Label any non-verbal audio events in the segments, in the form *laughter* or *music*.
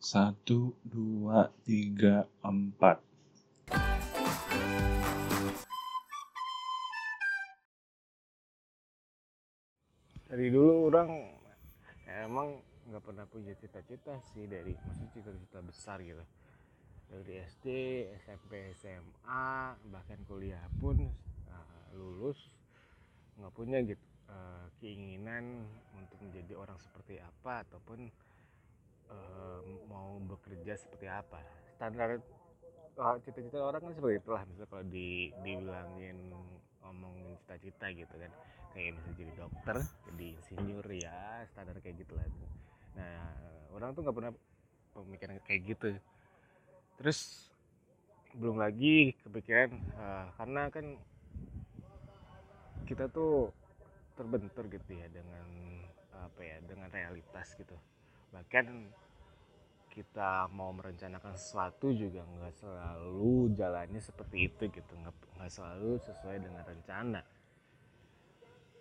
Satu, dua, tiga, empat. dari dulu orang emang nggak pernah punya cita-cita sih dari maksudnya cita-cita besar gitu dari SD SMP SMA bahkan kuliah pun uh, lulus nggak punya gitu uh, keinginan untuk menjadi orang seperti apa ataupun uh, mau bekerja seperti apa? Standar cita-cita orang kan seperti itulah. Misalnya kalau di dibilangin ngomongin cita-cita gitu kan. Kayak bisa jadi dokter jadi insinyur ya standar kayak gitu lah nah orang tuh nggak pernah pemikiran kayak gitu. Terus belum lagi kepikiran uh, karena kan kita tuh terbentur gitu ya dengan apa ya dengan realitas gitu bahkan kita mau merencanakan sesuatu juga nggak selalu jalannya seperti itu gitu. Nggak selalu sesuai dengan rencana.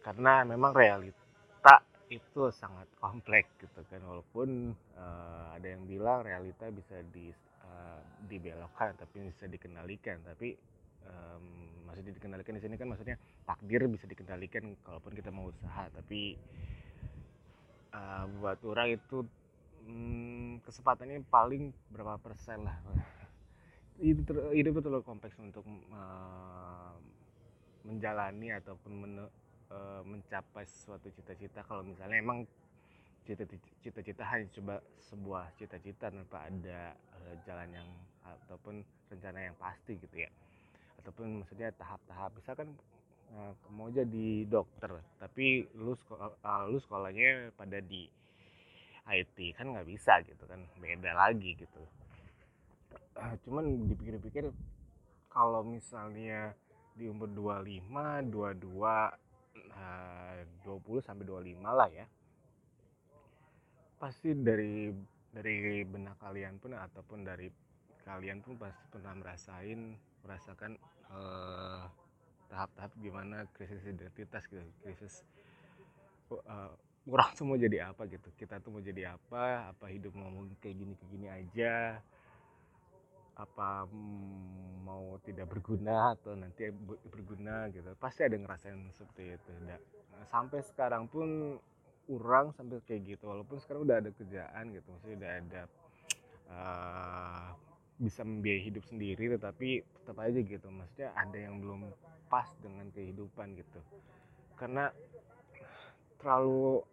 Karena memang realita itu sangat kompleks gitu kan. Walaupun uh, ada yang bilang realita bisa di uh, dibelokkan tapi bisa dikendalikan. Tapi um, maksudnya dikendalikan di sini kan maksudnya takdir bisa dikendalikan kalaupun kita mau usaha. Tapi uh, buat orang itu um, kesempatannya paling berapa persen lah. Itu itu terlalu kompleks untuk uh, menjalani ataupun men uh, mencapai suatu cita-cita. Kalau misalnya emang cita-cita hanya coba sebuah cita-cita tanpa ada uh, jalan yang ataupun rencana yang pasti gitu ya. Ataupun maksudnya tahap-tahap. Misalkan uh, mau jadi dokter tapi lu sekolah, lu sekolahnya pada di IT kan nggak bisa gitu kan beda lagi gitu. Uh, cuman dipikir-pikir kalau misalnya di umur 25, 22 20 sampai 25 lah ya pasti dari dari benak kalian pun ataupun dari kalian pun pasti pernah merasain merasakan uh, tahap-tahap gimana krisis identitas gitu krisis uh, orang tuh mau jadi apa gitu. Kita tuh mau jadi apa apa hidup mau kayak gini kayak gini aja. Apa mm, mau tidak berguna atau nanti berguna gitu. Pasti ada ngerasain seperti itu nah, sampai sekarang pun kurang sampai kayak gitu. Walaupun sekarang udah ada kerjaan gitu maksudnya udah ada uh, bisa membiayai hidup sendiri tetapi tetap aja gitu. Maksudnya ada yang belum pas dengan kehidupan gitu. Karena terlalu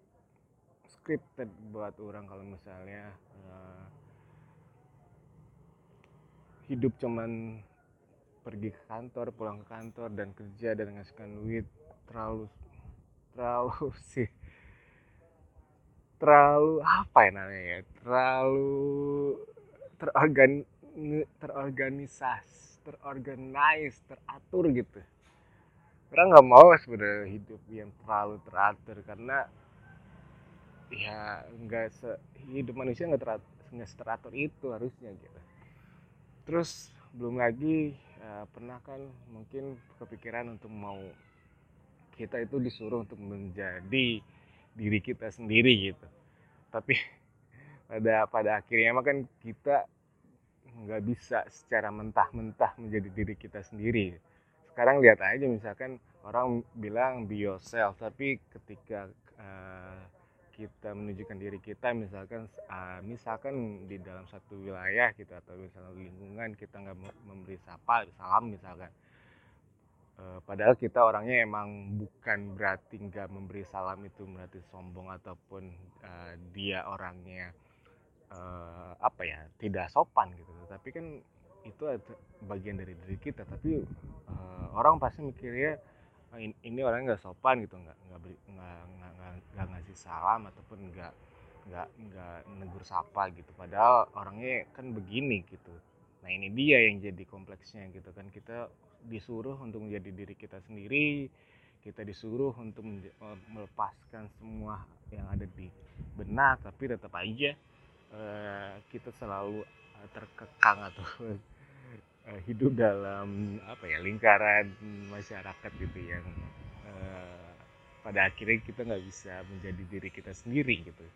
scripted buat orang kalau misalnya uh, hidup cuman pergi ke kantor pulang ke kantor dan kerja dan ngasihkan duit terlalu terlalu *laughs* sih terlalu apa ya namanya ya terlalu terorgan terorganisasi terorganize teratur gitu orang nggak mau sebenarnya hidup yang terlalu teratur karena ya nggak se hidup manusia nggak teratur nggak teratur itu harusnya gitu. Terus belum lagi uh, pernah kan mungkin kepikiran untuk mau kita itu disuruh untuk menjadi diri kita sendiri gitu. Tapi pada pada akhirnya mah kan kita nggak bisa secara mentah-mentah menjadi diri kita sendiri sekarang lihat aja misalkan orang bilang be yourself tapi ketika uh, kita menunjukkan diri kita misalkan uh, misalkan di dalam satu wilayah gitu atau misalnya lingkungan kita nggak memberi sapa salam misalkan uh, padahal kita orangnya emang bukan berarti nggak memberi salam itu berarti sombong ataupun uh, dia orangnya uh, apa ya tidak sopan gitu. Tapi kan itu bagian dari diri kita tapi uh, orang pasti mikirnya Oh, ini orang nggak sopan gitu nggak nggak nggak nggak nggak ngasih salam ataupun nggak nggak nggak negur sapa gitu. Padahal orangnya kan begini gitu. Nah ini dia yang jadi kompleksnya gitu kan. Kita disuruh untuk menjadi diri kita sendiri kita disuruh untuk eh, melepaskan semua yang ada di benak tapi tetap aja uh, kita selalu terkekang atau uh, hidup dalam apa ya lingkaran masyarakat gitu yang uh, pada akhirnya kita nggak bisa menjadi diri kita sendiri gitu.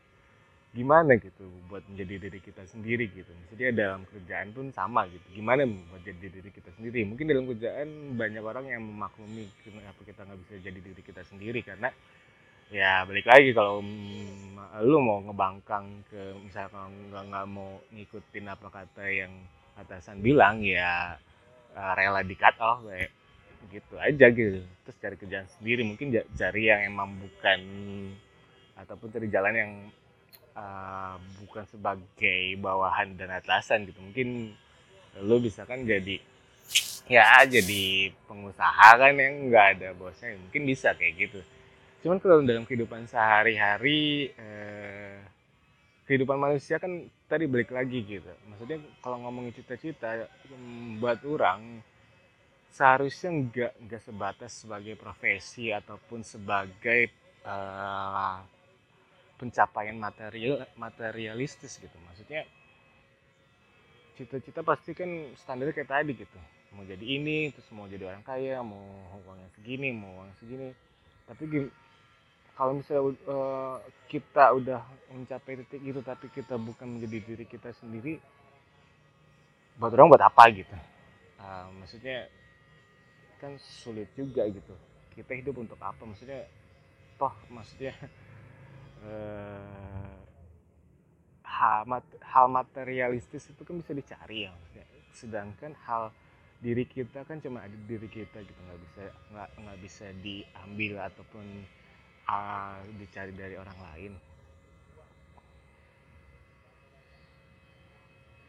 Gimana gitu buat menjadi diri kita sendiri gitu? Maksudnya dalam kerjaan pun sama gitu. Gimana buat jadi diri kita sendiri? Mungkin dalam kerjaan banyak orang yang memaklumi kenapa kita nggak bisa jadi diri kita sendiri karena ya balik lagi kalau lu mau ngebangkang ke misalkan nggak nggak mau ngikutin apa kata yang atasan bilang ya uh, rela di cut off kayak gitu aja gitu. Terus cari kerjaan sendiri mungkin cari yang emang bukan ataupun cari jalan yang uh, bukan sebagai bawahan dan atasan gitu. Mungkin lo bisa kan jadi ya jadi pengusaha kan yang nggak ada bosnya mungkin bisa kayak gitu. Cuman kalau dalam kehidupan sehari-hari eh, kehidupan manusia kan tadi balik lagi gitu. Maksudnya kalau ngomongin cita-cita buat orang seharusnya nggak nggak sebatas sebagai profesi ataupun sebagai uh, pencapaian material materialistis gitu. Maksudnya cita-cita pasti kan standarnya kayak tadi gitu. Mau jadi ini terus mau jadi orang kaya mau uangnya segini mau uang segini. Tapi kalau misalnya uh, kita udah mencapai titik itu tapi kita bukan menjadi diri kita sendiri buat orang buat apa gitu? Uh, maksudnya kan sulit juga gitu. Kita hidup untuk apa? Maksudnya toh maksudnya *laughs* eh, hal, mat, hal materialistis itu kan bisa dicari ya sedangkan hal diri kita kan cuma ada diri kita gitu. Nggak bisa nggak nggak bisa diambil ataupun uh, dicari dari orang lain.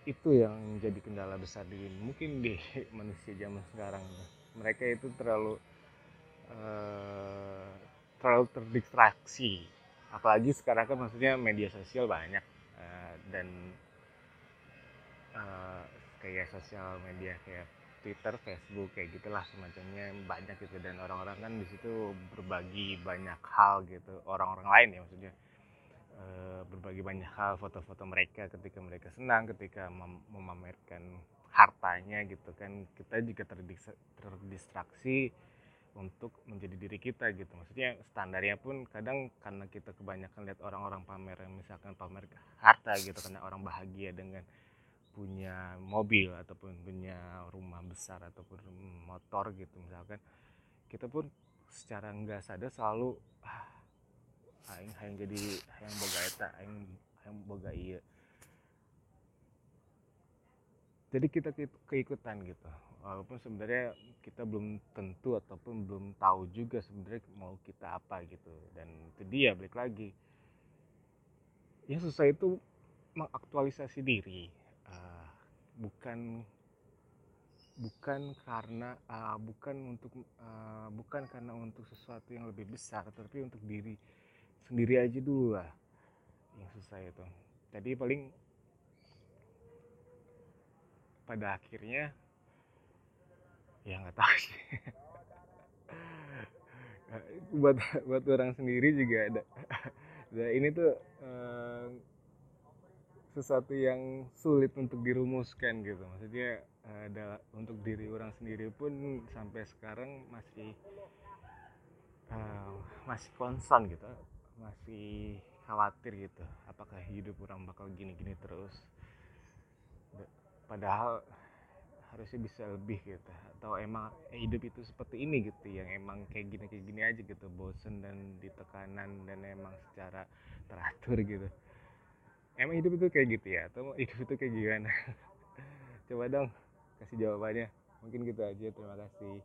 Itu yang jadi kendala besar di mungkin di *laughs* manusia zaman sekarang. Mereka itu terlalu uh, terlalu terdistraksi. Apalagi sekarang kan maksudnya media sosial banyak uh, dan uh, kayak sosial media kayak Twitter, Facebook kayak gitulah semacamnya. Banyak gitu dan orang-orang kan di situ berbagi banyak hal gitu. Orang-orang lain ya maksudnya. E, berbagi banyak hal foto-foto mereka ketika mereka senang ketika mem memamerkan hartanya gitu kan. Kita juga terdistraksi untuk menjadi diri kita gitu. Maksudnya standarnya pun kadang karena kita kebanyakan lihat orang-orang pamer misalkan pamer harta gitu karena orang bahagia dengan punya mobil ataupun punya rumah besar ataupun motor gitu misalkan kita pun secara nggak sadar selalu ah, aing jadi hayang boga eta aing hayang boga iya jadi kita keikutan gitu. Walaupun sebenarnya kita belum tentu ataupun belum tahu juga sebenarnya mau kita apa gitu. Dan itu dia balik lagi. Yang susah itu mengaktualisasi diri uh, bukan bukan karena uh, bukan untuk uh, bukan karena untuk sesuatu yang lebih besar tapi untuk diri sendiri aja dulu lah yang susah itu. Jadi paling pada akhirnya ya nggak tahu sih. *laughs* Buat buat orang sendiri juga ada. Nah, ini tuh eh, sesuatu yang sulit untuk dirumuskan gitu. Maksudnya ada untuk diri orang sendiri pun sampai sekarang masih uh, masih concern gitu masih khawatir gitu apakah hidup orang bakal gini-gini terus. Padahal harusnya bisa lebih gitu atau emang hidup itu seperti ini gitu yang emang kayak gini kayak gini aja gitu bosen dan ditekanan dan emang secara teratur gitu emang hidup itu kayak gitu ya? Atau hidup itu kayak gimana? *laughs* Coba dong kasih jawabannya. Mungkin gitu aja terima kasih